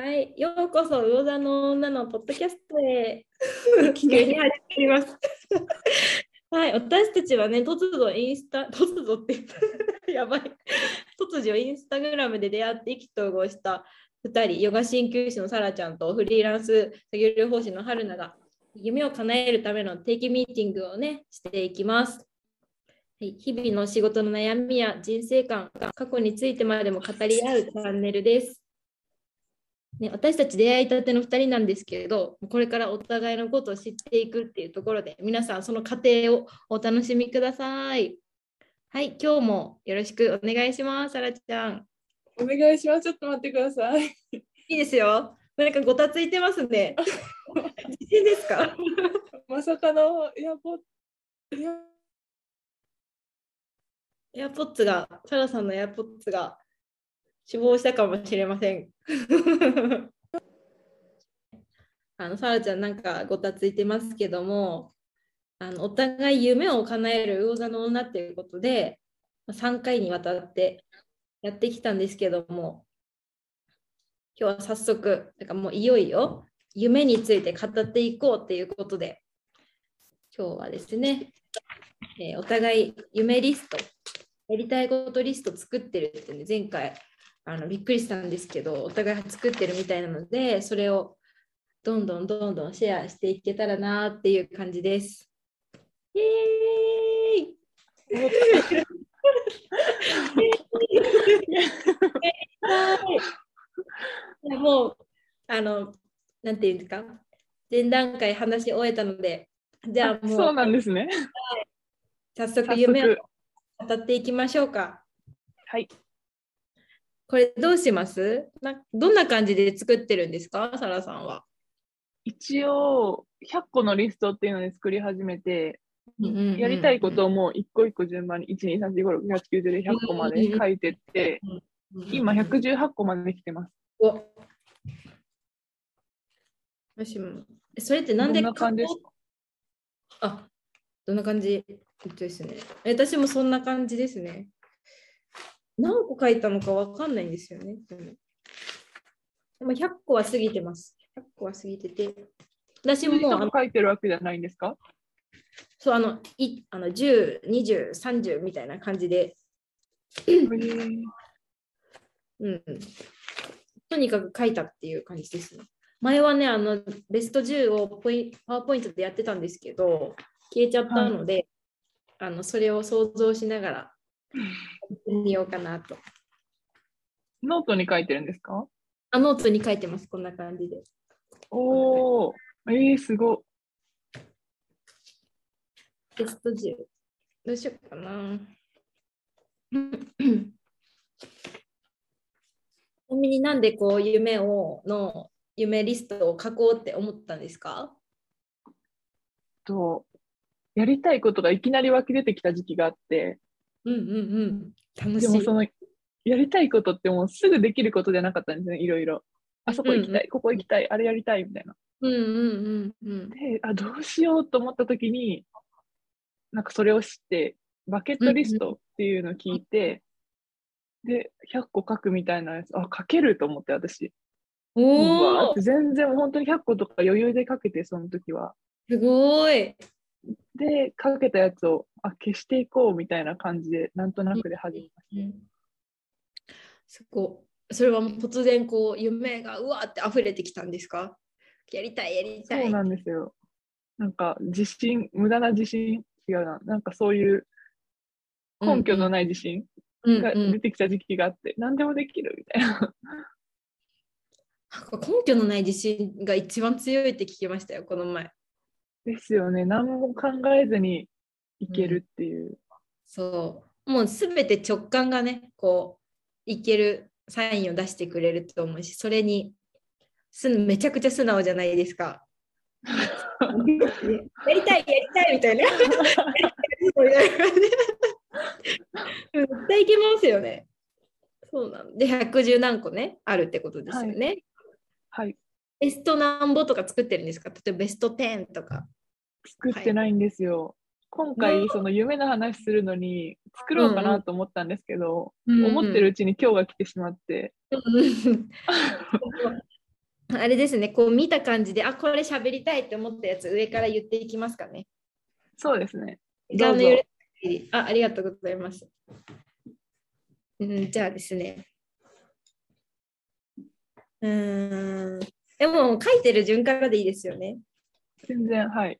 はい、ようこそ魚座の女のポッドキャストへ 急に始まります。はい、私たちはね、突如インスタ、突如ってやばい。突如インスタグラムで出会って意気投合した2人、ヨガ鍼灸師のサラちゃんとフリーランス作業療法士の春菜が夢を叶えるための定期ミーティングをね、していきます。はい日々の仕事の悩みや人生観、過去についてまでも語り合うチャンネルです。ね、私たち出会いたての2人なんですけれど、これからお互いのことを知っていくっていうところで、皆さんその過程をお楽しみください。はい、今日もよろしくお願いします、さらちゃん。お願いします。ちょっと待ってください。いいですよ。なんかごたついてますね。自信ですか？まさかのエアポッエアエアポッツが、サラさんのエアポッツが死亡したかもしれません。あの、サラちゃんなんかごたついてますけども、あのお互い夢を叶える魚座の女っていうことで、3回にわたってやってきたんですけども、今日は早速、なんかもういよいよ夢について語っていこうっていうことで、今日はですね、えーお互い夢リスト、やりたいことリスト作ってるってね、前回あのびっくりしたんですけど、お互い作ってるみたいなので、それをどんどんどんどんシェアしていけたらなっていう感じです。イエーイいやもう、あの、なんていうんですか、前段階話し終えたので、じゃあもうそうなんですね。早速早夢を速。語っていきましょうか。はい。これどうします？などんな感じで作ってるんですか、サラさんは。一応、100個のリストっていうので作り始めて、やりたいことををもう一個一個順番に1、2、3、4、5、6、7、8、9、10で100個まで書いてって、今118個まで来てます。お。もしもそれってなんでどんな感じですか？あどんな感じ？えっとですね。え私もそんな感じですね。何個書いたのかわかんないんですよね。うんでも100個は過ぎてます。100個は過ぎてて。私もも書いてるわけじゃないんですか？そうあのいあの10、20、30みたいな感じで、うん、とにかく書いたっていう感じですね。前はね、あのベスト10をポイパワーポイントでやってたんですけど、消えちゃったので、あのそれを想像しながらやってみようかなと。ノートに書いてるんですか？あノートに書いてます、こんな感じで。おお、えー、すごベスト10。どうしようかな。ちなみになんでこう夢をの夢リストを書こうって思ったんですか？い。と、やりたいことがいきなり湧き出てきた時期があって、うんうんうん。楽しい。でもその、やりたいことってもうすぐできることじゃなかったんですね、いろいろ。あそこ行きたい、ここ行きたい、あれやりたいみたいな。うんうんうんうん。で、あ、どうしようと思った時に、なんかそれを知って、バケットリストっていうのを聞いて、で、100個書くみたいなやつ、あ、書けると思って私。お全然本当に100個とか余裕で書けて、その時は。すごい。で、書けたやつを、あ、消していこうみたいな感じで、なんとなくで始めましうんそこそれはもう突然こう夢がうわーって溢れてきたんですか？やりたいやりた。たい。そうなんですよ。なんか自信、無駄な自信、違うな。なんかそういう根拠のない自信が出てきた時期があって、何でもできるみたいな。根拠のない自信が一番強いって聞きましたよ、この前。ですよね。何も考えずにいけるっていう。そう。もうすべて直感がね、こう、いけるサインを出してくれると思うし、それにすめちゃくちゃ素直じゃないですか。やりたい、やりたいみたいな。うん絶対いけますよね。そうなんで、110何個ね、あるってことですよね。はい。ベスト何ぼとか作ってるんですか？例えばベスト10とか。作ってないんですよ。今回、その夢の話するのに作ろうかなと思ったんですけど、思ってるうちに今日が来てしまって、あれですね、こう見た感じで、あ、これ喋りたいって思ったやつ、上から言っていきますかね。そうですね。時間の許す限りあありがとうございます。うん、じゃあですね。うーん。でも書いてる順からでいいですよね。全然、はい。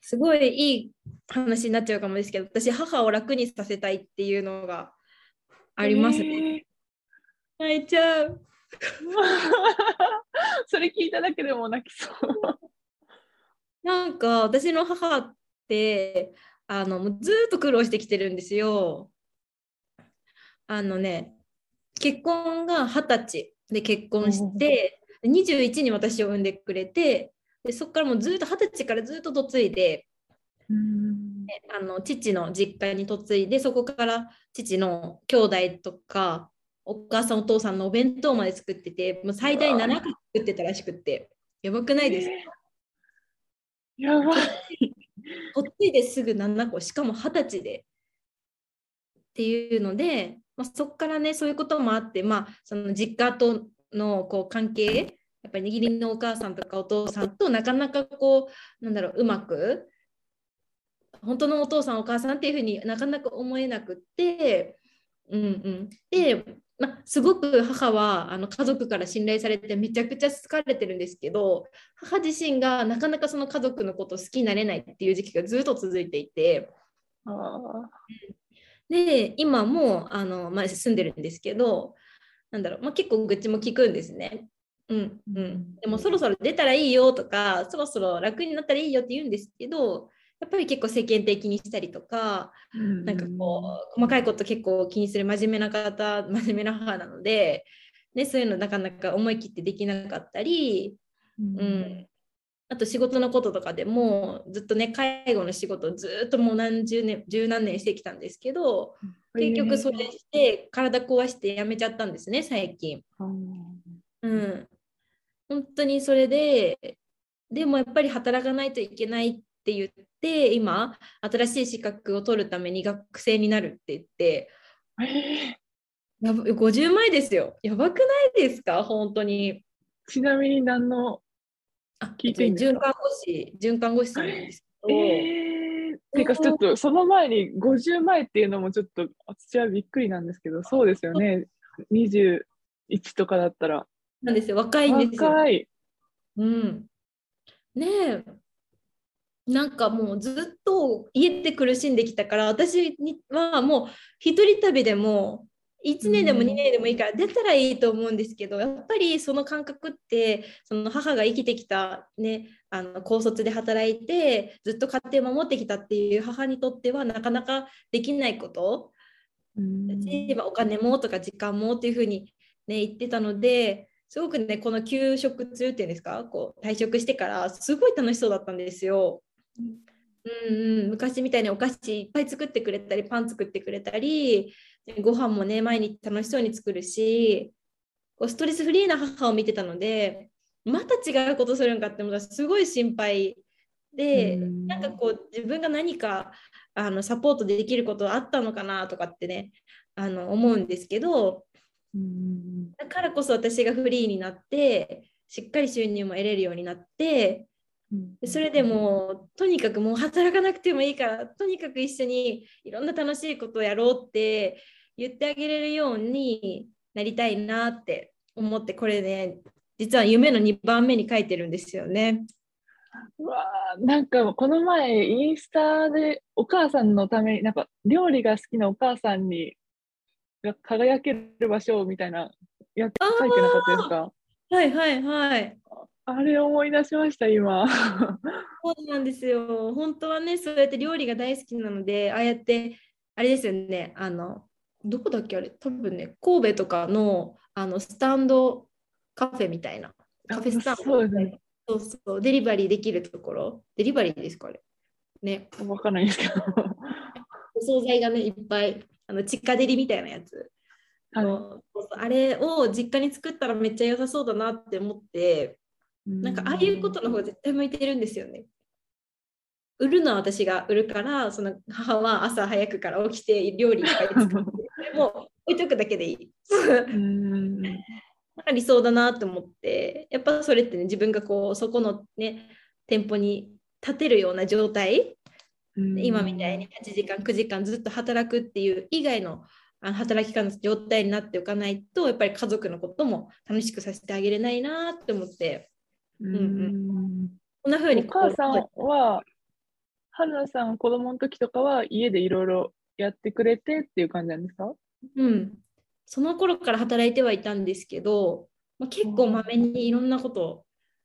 すごいいい話になっちゃうかもですけど、私、母を楽にさせたいっていうのがありますね。ね。泣いちゃう。それ聞いただけでも泣きそう。なんか私の母ってあのもうずーっと苦労してきてるんですよ。あのね結婚が二十歳で結婚して21に私を産んでくれてでそこからもうずっと二十歳からずっと嫁いでうん。あの父の実家に嫁いでそこから父の兄弟とかお母さんお父さんのお弁当まで作っててもう最大7個作ってたらしくってやばくないですか？やばい。嫁いですぐ7個しかも二十歳でっていうので、まあ、そこからねそういうこともあって、まあ、その実家とのこう関係やっぱり義理のお母さんとかお父さんとなかなかこうなんだろううまく本当のお父さんお母さんっていうふうになかなか思えなくって、うんうん、で、ま、すごく母はあの家族から信頼されてめちゃくちゃ好かれてるんですけど母自身がなかなかその家族のこと好きになれないっていう時期がずっと続いていて。あで今もあの、まあ、住んでるんですけどなんだろう、まあ、結構愚痴も聞くんですね。うんうん、でもそろそろ出たらいいよとかそろそろ楽になったらいいよって言うんですけどやっぱり結構世間的にしたりとかーなんかこう細かいこと結構気にする真面目な方真面目な母なので、ね、そういうのなかなか思い切ってできなかったり、うん。うん、あと仕事のこととかでもずっとね介護の仕事をずっともう何十年十何年してきたんですけど結局それして体壊して辞めちゃったんですね最近。うん、本当にそれででもやっぱり働かないといけないって言って今新しい資格を取るために学生になるって言って。えー。やば50枚ですよ。やばくないですか？本当に。ちなみに何の、あ聞いていいんですか？循環護士循環護士さんなんですけど、えー、てかちょっとその前に50前っていうのもちょっと私はびっくりなんですけどそうですよね。21とかだったら。なんですよ。若いんですよ。若い。うん、ねえ。なんかもうずっと家で苦しんできたから私にはもう一人旅でも1年でもうん。2年でもいいから出たらいいと思うんですけどやっぱりその感覚ってその母が生きてきた、ね、あの高卒で働いてずっと家庭を守ってきたっていう母にとってはなかなかできないこと。例えばお金もとか時間もっていうふうに、ね、言ってたのですごくねこの休職中っていうんですかこう退職してからすごい楽しそうだったんですよ。うんうん、昔みたいにお菓子いっぱい作ってくれたりパン作ってくれたりご飯もね毎日楽しそうに作るしこうストレスフリーな母を見てたのでまた違うことするんかってすごい心配でうん。なんかこう自分が何かあのサポートできることあったのかなとかってねあの思うんですけどうんだからこそ私がフリーになってしっかり収入も得れるようになってでそれでもうとにかくもう働かなくてもいいからとにかく一緒にいろんな楽しいことをやろうって言ってあげれるようになりたいなって思ってこれね実は夢の2番目に書いてるんですよね。うわーなんかこの前インスタでお母さんのためになんか料理が好きなお母さんにが輝ける場所みたいなやあー書いてなかったですか？はいはいはい。あれ思い出しました今。そうなんですよ。本当はね、そうやって料理が大好きなので、ああやって、あれですよね、あの、どこだっけあれ、多分ね、神戸とかのあのスタンドカフェみたいな、カフェスタンド。そうねそうそう、デリバリーできるところ、デリバリーですかあれ。ね、わかんないんですけど。お惣菜がね、いっぱい、あの、地下デリみたいなやつ。はい。そうそう。あれを実家に作ったらめっちゃ良さそうだなって思って、なんかああいうことの方が絶対向いてるんですよね。売るのは私が売るから、その母は朝早くから起きて料理いっぱい作って、でも置いとくだけでいい。うん 理想だなと思ってやっぱそれってね自分がこうそこのね店舗に立てるような状態今みたいに8時間9時間ずっと働くっていう以外のあの働き方の状態になっておかないとやっぱり家族のことも楽しくさせてあげれないなって思ってうんうん。こんな風にお母さんは春菜さん子供の時とかは家でいろいろやってくれてっていう感じなんですか？うん、その頃から働いてはいたんですけど、まあ、結構まめにいろんなことを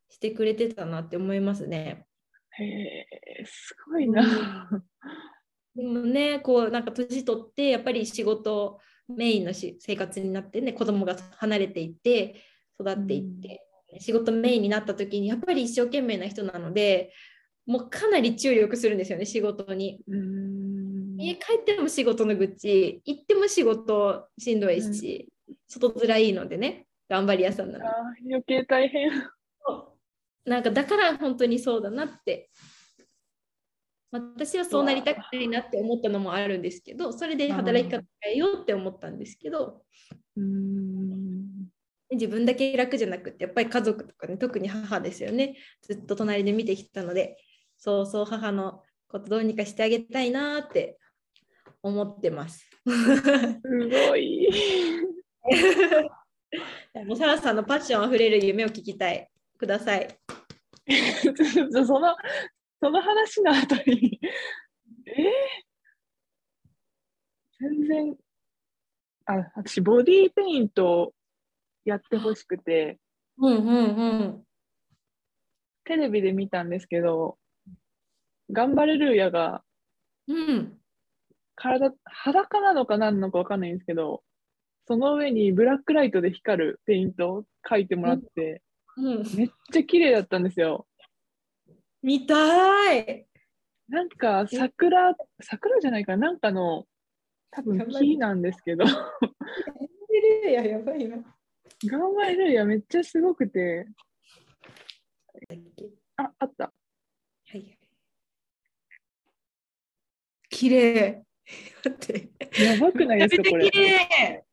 してくれてたなって思いますね。へえすごいな。でもね、こうなんか年取ってやっぱり仕事メインのし生活になってね、子供が離れていって育っていって、仕事メインになった時にやっぱり一生懸命な人なので、もうかなり注力するんですよね、仕事に。うん。家帰っても仕事の愚痴、行っても仕事しんどいし、外面いいのでね、頑張り屋さんなの。余計大変。なんかだから本当にそうだなって。私はそうなりたくないなって思ったのもあるんですけどそれで働き方変えようって思ったんですけど。うん自分だけ楽じゃなくてやっぱり家族とかね特に母ですよねずっと隣で見てきたのでそうそう母のことどうにかしてあげたいなって思ってます。すごい。もうサラさんのパッションあふれる夢を聞きたいください。そのその話の後に、え？ー、全然、あ、私、ボディーペイントやってほしくて、うんうんうん。テレビで見たんですけど、頑張れルーヤがうん。体、裸なのか何なのかわかんないんですけど、その上にブラックライトで光るペイントを描いてもらって、うん、めっちゃ綺麗だったんですよ。見たい。なんか桜、桜じゃないかな、なんかの多分木なんですけど、やばいな。頑張れるやめっちゃすごくて、あ、あった。はいはい。綺麗。待って。やばくないですか、これ。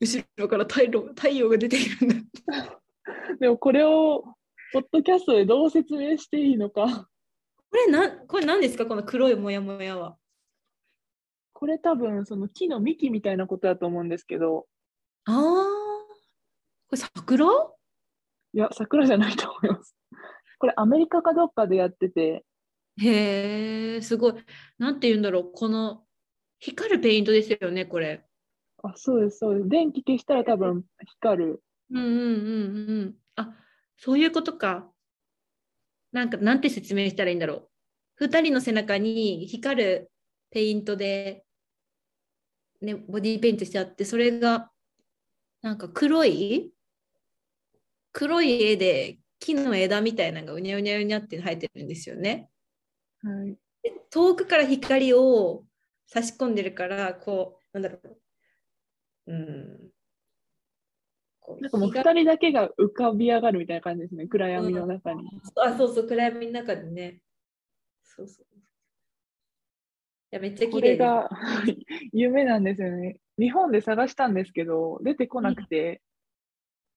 後ろから太陽太陽が出ているんだ。でもこれを、ポッドキャストでどう説明していいのか。これなんこれ何ですかこの黒いモヤモヤは。これ多分、その木の幹みたいなことだと思うんですけど、ああ。これ桜？いや、桜じゃないと思います。これアメリカかどっかでやってて、へえ、すごい。なんて言うんだろう。この光るペイントですよね、これ。あ、そうです、そうです。電気消したら多分光る。うんうんうんうん。あ、そういうことか。なんか、なんて説明したらいいんだろう。二人の背中に光るペイントで、ね、ボディーペイントしてあって、それが、なんか黒い黒い絵で木の枝みたいなのがうにゃうにゃうにゃって生えてるんですよね。はい。で遠くから光を差し込んでるから、こう、なんだろう。うん。こうなんかもう日が二人だけが浮かび上がるみたいな感じですね、暗闇の中に。あ、そうそう、暗闇の中でね。そうそう。いや、めっちゃこ綺麗です。れが 夢なんですよね。日本で探したんですけど、出てこなくて、あ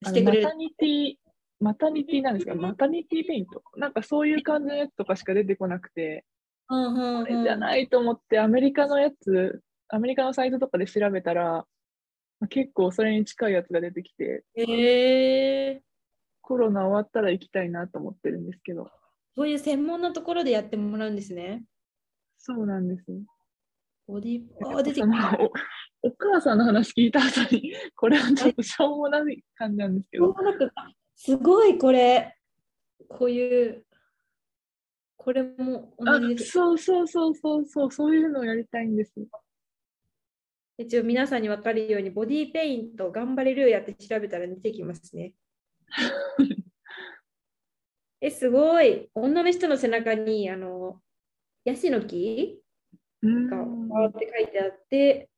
してくれるのマタ。ニティ、マタニティなんですか？マタニティペイントなんかそういう感じのやつとかしか出てこなくて、うんうんこれじゃないと思って、アメリカのやつ、アメリカのサイトとかで調べたら、まあ結構それに近いやつが出てきて、へえコロナ終わったら行きたいなと思ってるんですけど、そういう専門なところでやってもらうんですね。そうなんです。ボディあ、出てきた。おお母さんの話聞いた後に、これはちょっとしょうもない感じなんですけど、すごい、これ。こういう。これもあ同じです。そうそうそうそうそう、そういうのをやりたいんです。一応皆さんに分かるように、ボディペイント頑張れるやって調べたら出てきますね。え、すごい。女の人の背中に、あの、ヤシの木うんがって書いてあって、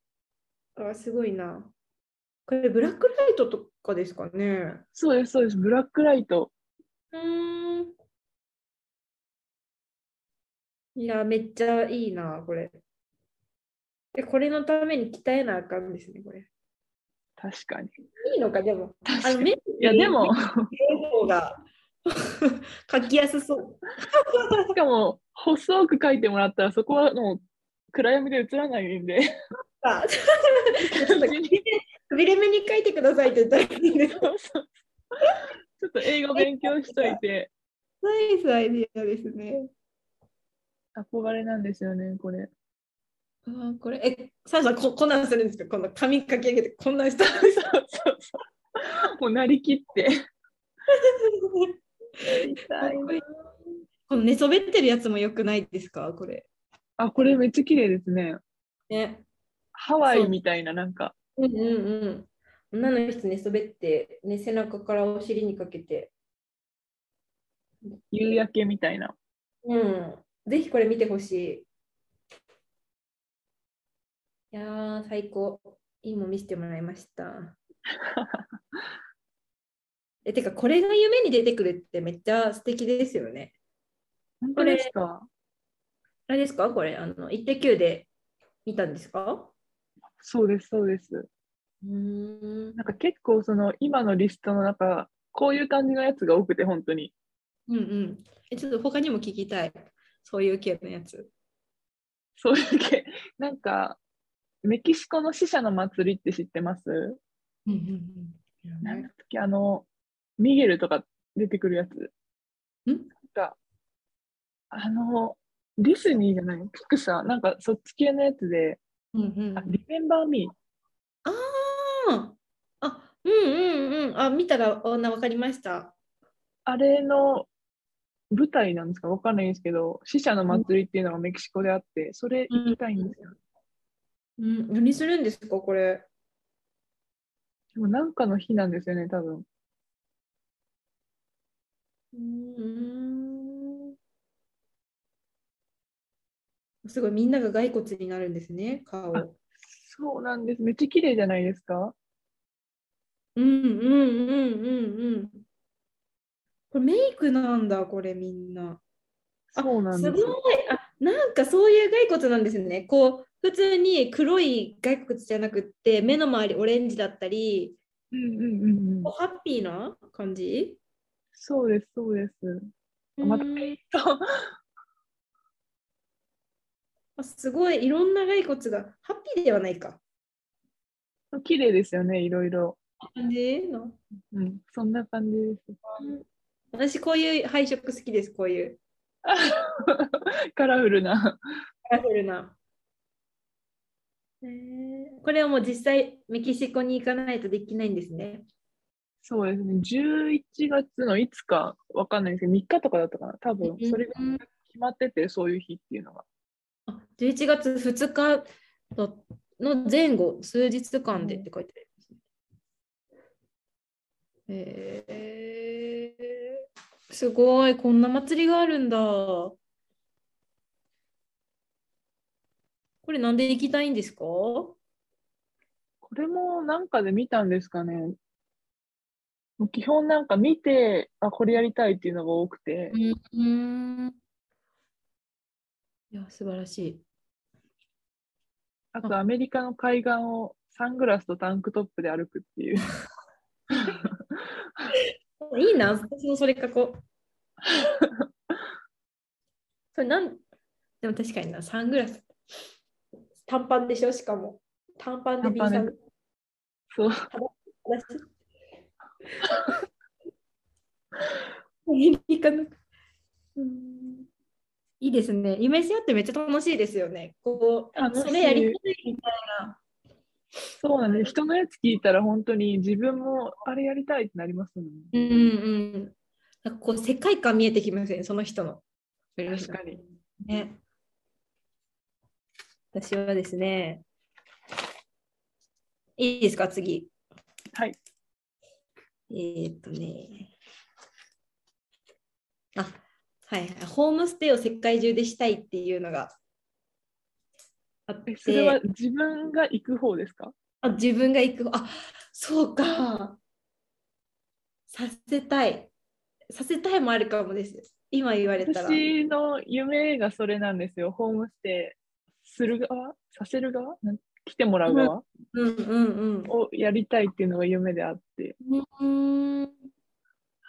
あ、すごいな。これ、ブラックライトとかですかね？そうです、そうです。ブラックライト。うーん。いや、めっちゃいいな、これ。え、これのために鍛えなあかんですね、これ。確かに。いいのか、でも。確かにあのメいや、でも、方が 書きやすそう。しかも、細く書いてもらったら、そこはもう暗闇で映らないんで、あちょっとくびれ目に書いてくださいって言ったらいいんです。そうそうちょっと英語勉強しといて、ナイスアイディアですね。憧れなんですよね、これ。あーこれ、え、サラさんこ、こんなんするんですか？この紙書き上げて、こんなんした。そうそうそう。もうなりきって。この寝そべってるやつもよくないですか？これ。あ、これめっちゃ綺麗ですね。ね。ハワイみたいな、なんか。うんうんうん。女の人寝そべって、ね、背中からお尻にかけて。夕焼けみたいな。うん。ぜひこれ見てほしい。いやー、最高。いいもん見せてもらいました。え、てか、これが夢に出てくるってめっちゃ素敵ですよね。本当ですか？あれですか？これ、あの、イッテ Q で見たんですか？そうです、そうです。うーん。なんか結構その今のリストの中、こういう感じのやつが多くて、本当に。うんうん。え、ちょっと他にも聞きたい。そういう系のやつ。そういう系。なんか、メキシコの死者の祭りって知ってます？うんうんうん。なんだっけ、あの、ミゲルとか出てくるやつ。ん？なんか、あの、ディズニーじゃない、ピクサー、なんかそっち系のやつで、うんうんあ、リメンバーミー。ああ、あ、うんうんうん。あ、見たら、あ、な、わかりました。あれの舞台なんですか？わかんないんですけど、死者の祭りっていうのがメキシコであって、それ行きたいんですよ。うん、何するんですか、これ？でもなんかの日なんですよね、多分。うーん。すごい、みんなが骸骨になるんですね、顔。あそうなんです。めっちゃ綺麗じゃないですか？うんうんうんうんうん。これメイクなんだ、これみんな。あそうなんですすごい。あ、なんかそういう骸骨なんですね。こう、普通に黒い骸骨じゃなくって、目の周りオレンジだったり、うんうんうんうんハッピーな感じ？そうです、そうです。あまたうんペイント。あすごい、いろんな骸骨が、ハッピーではないか。綺麗ですよね、いろいろ。感じのうん、そんな感じです。私、こういう配色好きです、こういう カラフルな。カラフルな。えーこれはもう実際メキシコに行かないとできないんですね。そうですね、11月のいつかわかんないですけど、3日とかだったかな、多分それがうん決まってて、そういう日っていうのが。あ11月2日のの前後、数日間でって書いてありますね。えー、すごい、こんな祭りがあるんだ。これなんで行きたいんですか？これもなんかで見たんですかね。基本なんか見て、あ、これやりたいっていうのが多くて、うん。いや、素晴らしい。あとアメリカの海岸をサングラスとタンクトップで歩くっていう。いいな、私もそれ書こう。それなん、でも確かにな、サングラス。短パンでしょ、しかも。短パンで B さん。そう。アメリカの。うんいいですね。夢し合ってめっちゃ楽しいですよね。こう、それやりたいみたいな。そうなんです。人のやつ聞いたら本当に自分もあれやりたいってなりますもん。うんうん。なんかこう、世界観見えてきますね、その人の。確かに。ね。私はですね、いいですか、次。はい。えーっとね。あ、はい、ホームステイを世界中でしたいっていうのがあっえそれはて、自分が行く方ですか？あ自分が行く、あそうか。させたい。させたいもあるかもです。今言われたら。私の夢がそれなんですよ。ホームステイする側？させる側？来てもらう側、うんうんをやりたいっていうのが夢であって、うん。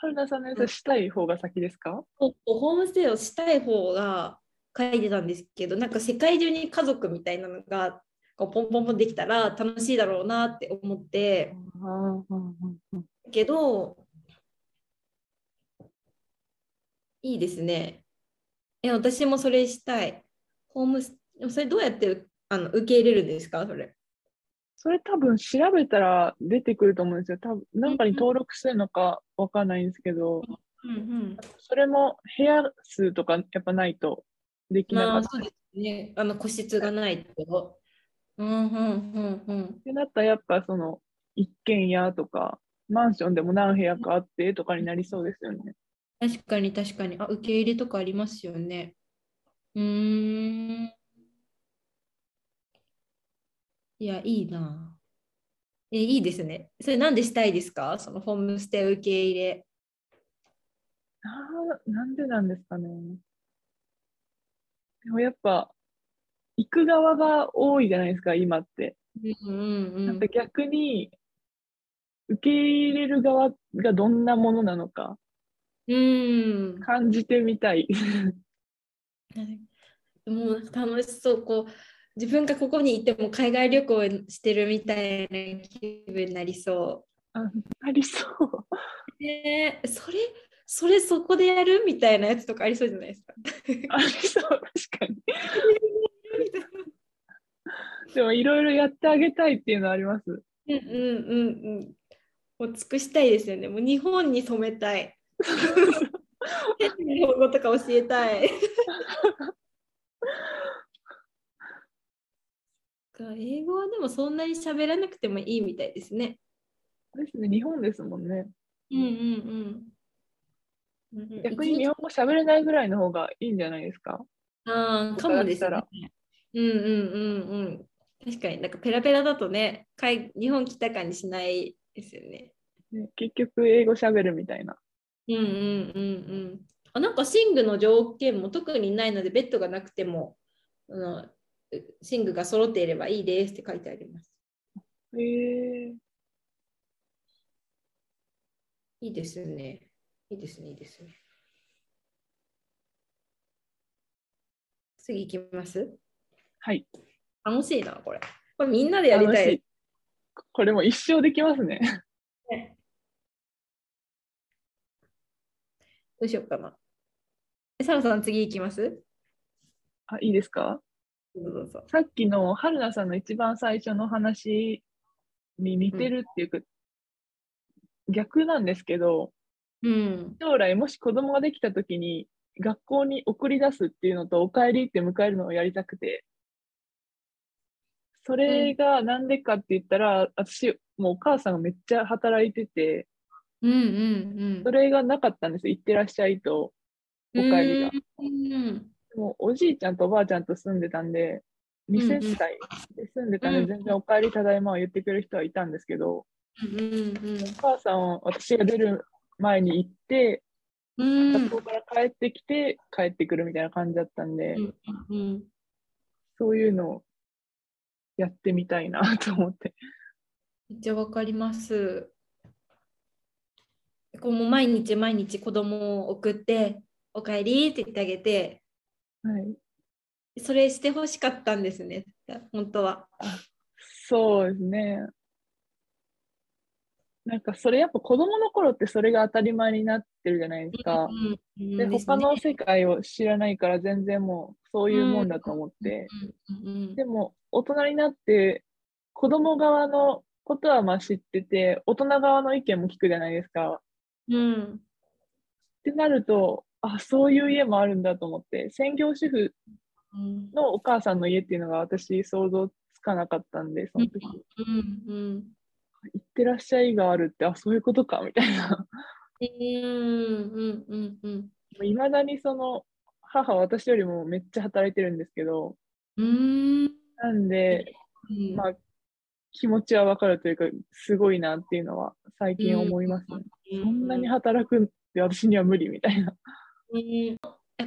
春菜さんのやつしたい方が先ですか？ホームステイをしたい方が書いてたんですけど、なんか世界中に家族みたいなのがこうポンポンポンできたら楽しいだろうなって思って、けど、いいですね。え、私もそれしたい。ホームスそれどうやってあの受け入れるんですか？それ。それ多分調べたら出てくると思うんですよ。多分なんかに登録するのかわかんないんですけど、うんうん。それも部屋数とかやっぱないとできなかまあ、った。そうですね。あの個室がないと。うんうんうんうん。ってなったらやっぱその一軒家とかマンションでも何部屋かあってとかになりそうですよね。確かに確かに。あ、受け入れとかありますよね。うーん。いや、いいな。え、いいですね。それなんでしたいですか？そのホームステイ受け入れ。ななんでなんですかね。でもやっぱ行く側が多いじゃないですか、今って。うんうんうんなんか。逆に受け入れる側がどんなものなのかうん。感じてみたい。もう楽しそう。こう、自分がここにいても海外旅行してるみたいな気分になりそあありそう。う。ねえそれ、それそこでやるみたいなやつとかありそうじゃないですか。ありそう、確かに。でもいろいろやってあげたいっていうのはあります。うんうんうんうん。もう尽くしたいですよね。もう日本に染めたい。日本語とか教えたい。か英語はでもそんなに喋らなくてもいいみたいですね。ですね、日本ですもんね。うんうんうんうんうん。逆に日本語喋れないぐらいの方がいいんじゃないですか？ああ、かもですね。うんうんうんうん。確かになんかペラペラだとね、海日本来た感じしないですよね。ね、結局英語喋るみたいな。うんうんうんうん。あなんか寝具の条件も特にないので、ベッドがなくても、あの寝具が揃っていればいいですって書いてあります。へえいいですね。いいですね、いいですね。次行きます？はい。楽しいな、これ。これみんなでやりたいい。これも一生できますね。ねどうしようかな。えサラさん、次行きます？あ、いいですか？どうぞどうぞ。さっきの春菜さんの一番最初の話に似てるっていうか、逆なんですけど、うん。将来もし子供ができた時に学校に送り出すっていうのとお帰りって迎えるのをやりたくて、それがなんでかって言ったら、私、もうお母さんがめっちゃ働いてて、うんうんそれがなかったんですよ。行ってらっしゃいと、うん。お帰りが。うん。でもおじいちゃんとおばあちゃんと住んでたんで、2世帯で住んでたんで、うん全然お帰りただいまを言ってくれる人はいたんですけど、うんうんお母さんは私が出る前に行って、うん。学校から帰ってきて帰ってくるみたいな感じだったんで、そういうのをやってみたいなと思って。めっちゃわかります。こうもう毎日毎日子供を送って、おかえりって言ってあげて、はい、それしてほしかったんですね、本当は。そうですね。なんかそれやっぱ子供の頃ってそれが当たり前になってるじゃないですか。うんうんで、他のね世界を知らないから全然もうそういうもんだと思って。うんうんでも大人になって子供側のことはまあ知ってて、大人側の意見も聞くじゃないですか。うんってなると、あ、そういう家もあるんだと思って、専業主婦うんのお母さんの家っていうのが私想像つかなかったんで、その時、うんうん行ってらっしゃいがあるって、あ、そういうことか、みたいな。うんうんうんうんいまだにその、母は私よりもめっちゃ働いてるんですけど、うんなんで、うんまあ、気持ちはわかるというか、すごいなっていうのは最近思いますね。そんなに働くって私には無理みたいな。うんえ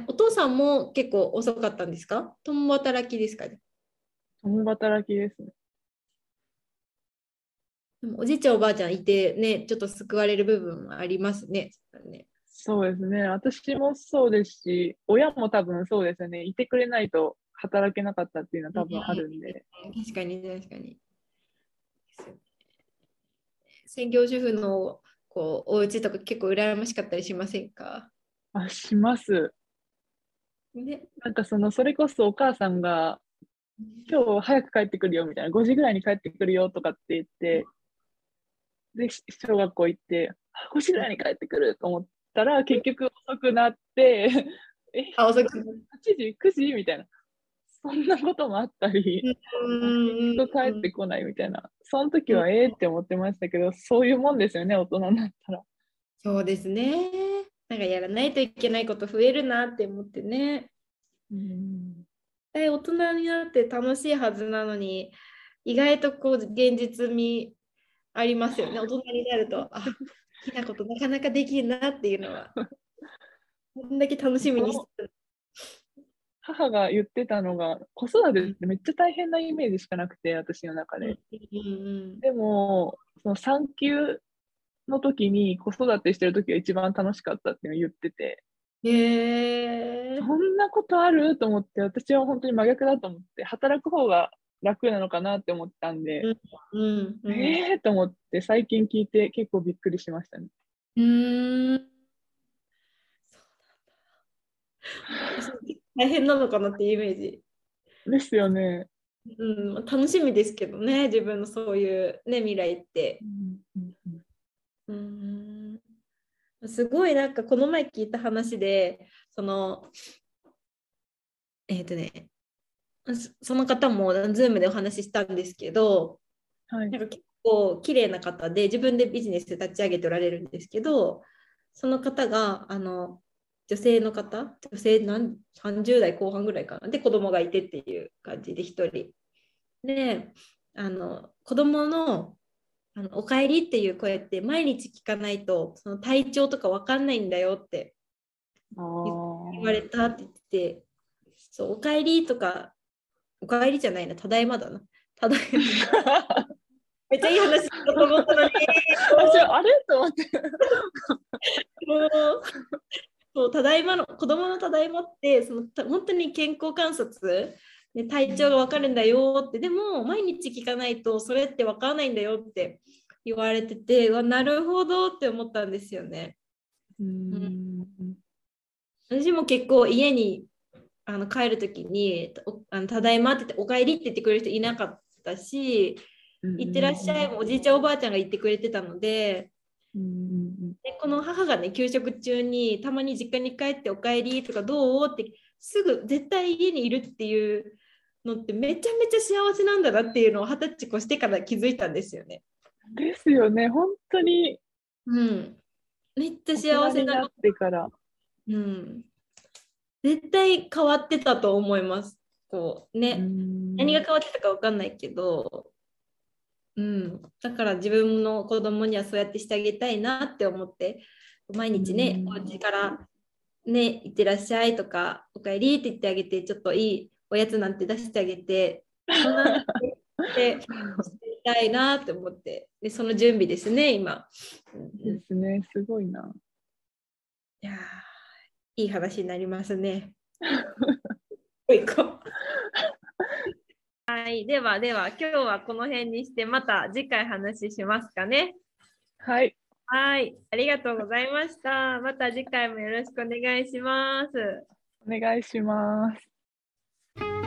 お父さんも結構遅かったんですか？共働きですか？ね共働きですね。でもおじいちゃんおばあちゃんいてね、ちょっと救われる部分もありますね。ねそうですね。私もそうですし、親も多分そうですよね。いてくれないと働けなかったっていうのは多分あるんで。確かに確かに。専業主婦のこうお家とか結構羨ましかったりしませんか？あ、します。ね。なんかその、それこそお母さんが、今日早く帰ってくるよみたいな、5時ぐらいに帰ってくるよとかって言って、で、し小学校行って、あ5時ぐらいに帰ってくると思ったら、結局遅くなって、え、あ、遅く。8時、9時みたいな。そんなこともあったり、うんずっと帰ってこないみたいな。その時はええって思ってましたけど、そういうもんですよね、大人になったら。そうですね。なんかやらないといけないこと増えるなって思ってね。うん大人になって楽しいはずなのに、意外とこう現実味ありますよね。大人になると、あ、好きなことなかなかできるなっていうのは。こんだけ楽しみにしてる。母が言ってたのが、子育てってめっちゃ大変なイメージしかなくて、私の中で。うんでも、その産休の時に子育てしてる時が一番楽しかったっていうのを言ってて、うん、へえそんなことある？と思って、私は本当に真逆だと思って、働く方が楽なのかなって思ったんで、うんうんええー、と思って最近聞いて結構びっくりしましたね。うーん。大変なのかなっていうイメージ。ですよね。うん、楽しみですけどね、自分のそういう、ね、未来って。うんうんうんすごいなんかこの前聞いた話で、その、えっ、とね、そその方も Zoom でお話ししたんですけど、はいなんか結構綺麗な方で自分でビジネス立ち上げておられるんですけど、その方があの女性の方、女性なん30代後半ぐらいかな、で子供がいてっていう感じで一人。で、あの子供のあのおかえりっていう声って毎日聞かないとその体調とか分かんないんだよってあ言われたって言ってて、そうおかえりとか、おかえりじゃないな、ただいまだな。ただいま。めっちゃいい話だと思ったのに、あれ？と思って。もうそうただいまの子供のただいまってそのた本当に健康観察で体調が分かるんだよってでも毎日聞かないとそれって分からないんだよって言われててうわなるほどって思ったんですよね。うん私も結構家にあの帰るときにおあの「ただいま」って言って「おかえり」って言ってくれる人いなかったし「いってらっしゃい」もおじいちゃんおばあちゃんが言ってくれてたのでうんでこの母がね給食中にたまに実家に帰って「おかえり」とか「どう?」ってすぐ絶対家にいるっていうのってめちゃめちゃ幸せなんだなっていうのを二十歳越してから気づいたんですよね。ですよね、本当に。うん、めっちゃ大幸せな人になってから。うん、絶対変わってたと思います。こうね、何が変わってたか分かんないけど、うん、だから自分の子供にはそうやってしてあげたいなって思って。毎日ね、うん。お家からね「いってらっしゃい」とか「おかえり」って言ってあげてちょっといいおやつなんて出してあげてそんなで してみたいなって思ってでその準備ですね今。ですね、すごいな。やーいい話になりますね。行こうはい、ではでは今日はこの辺にしてまた次回話しますかね。はい、はい、ありがとうございました。また次回もよろしくお願いします。お願いします。Thank you.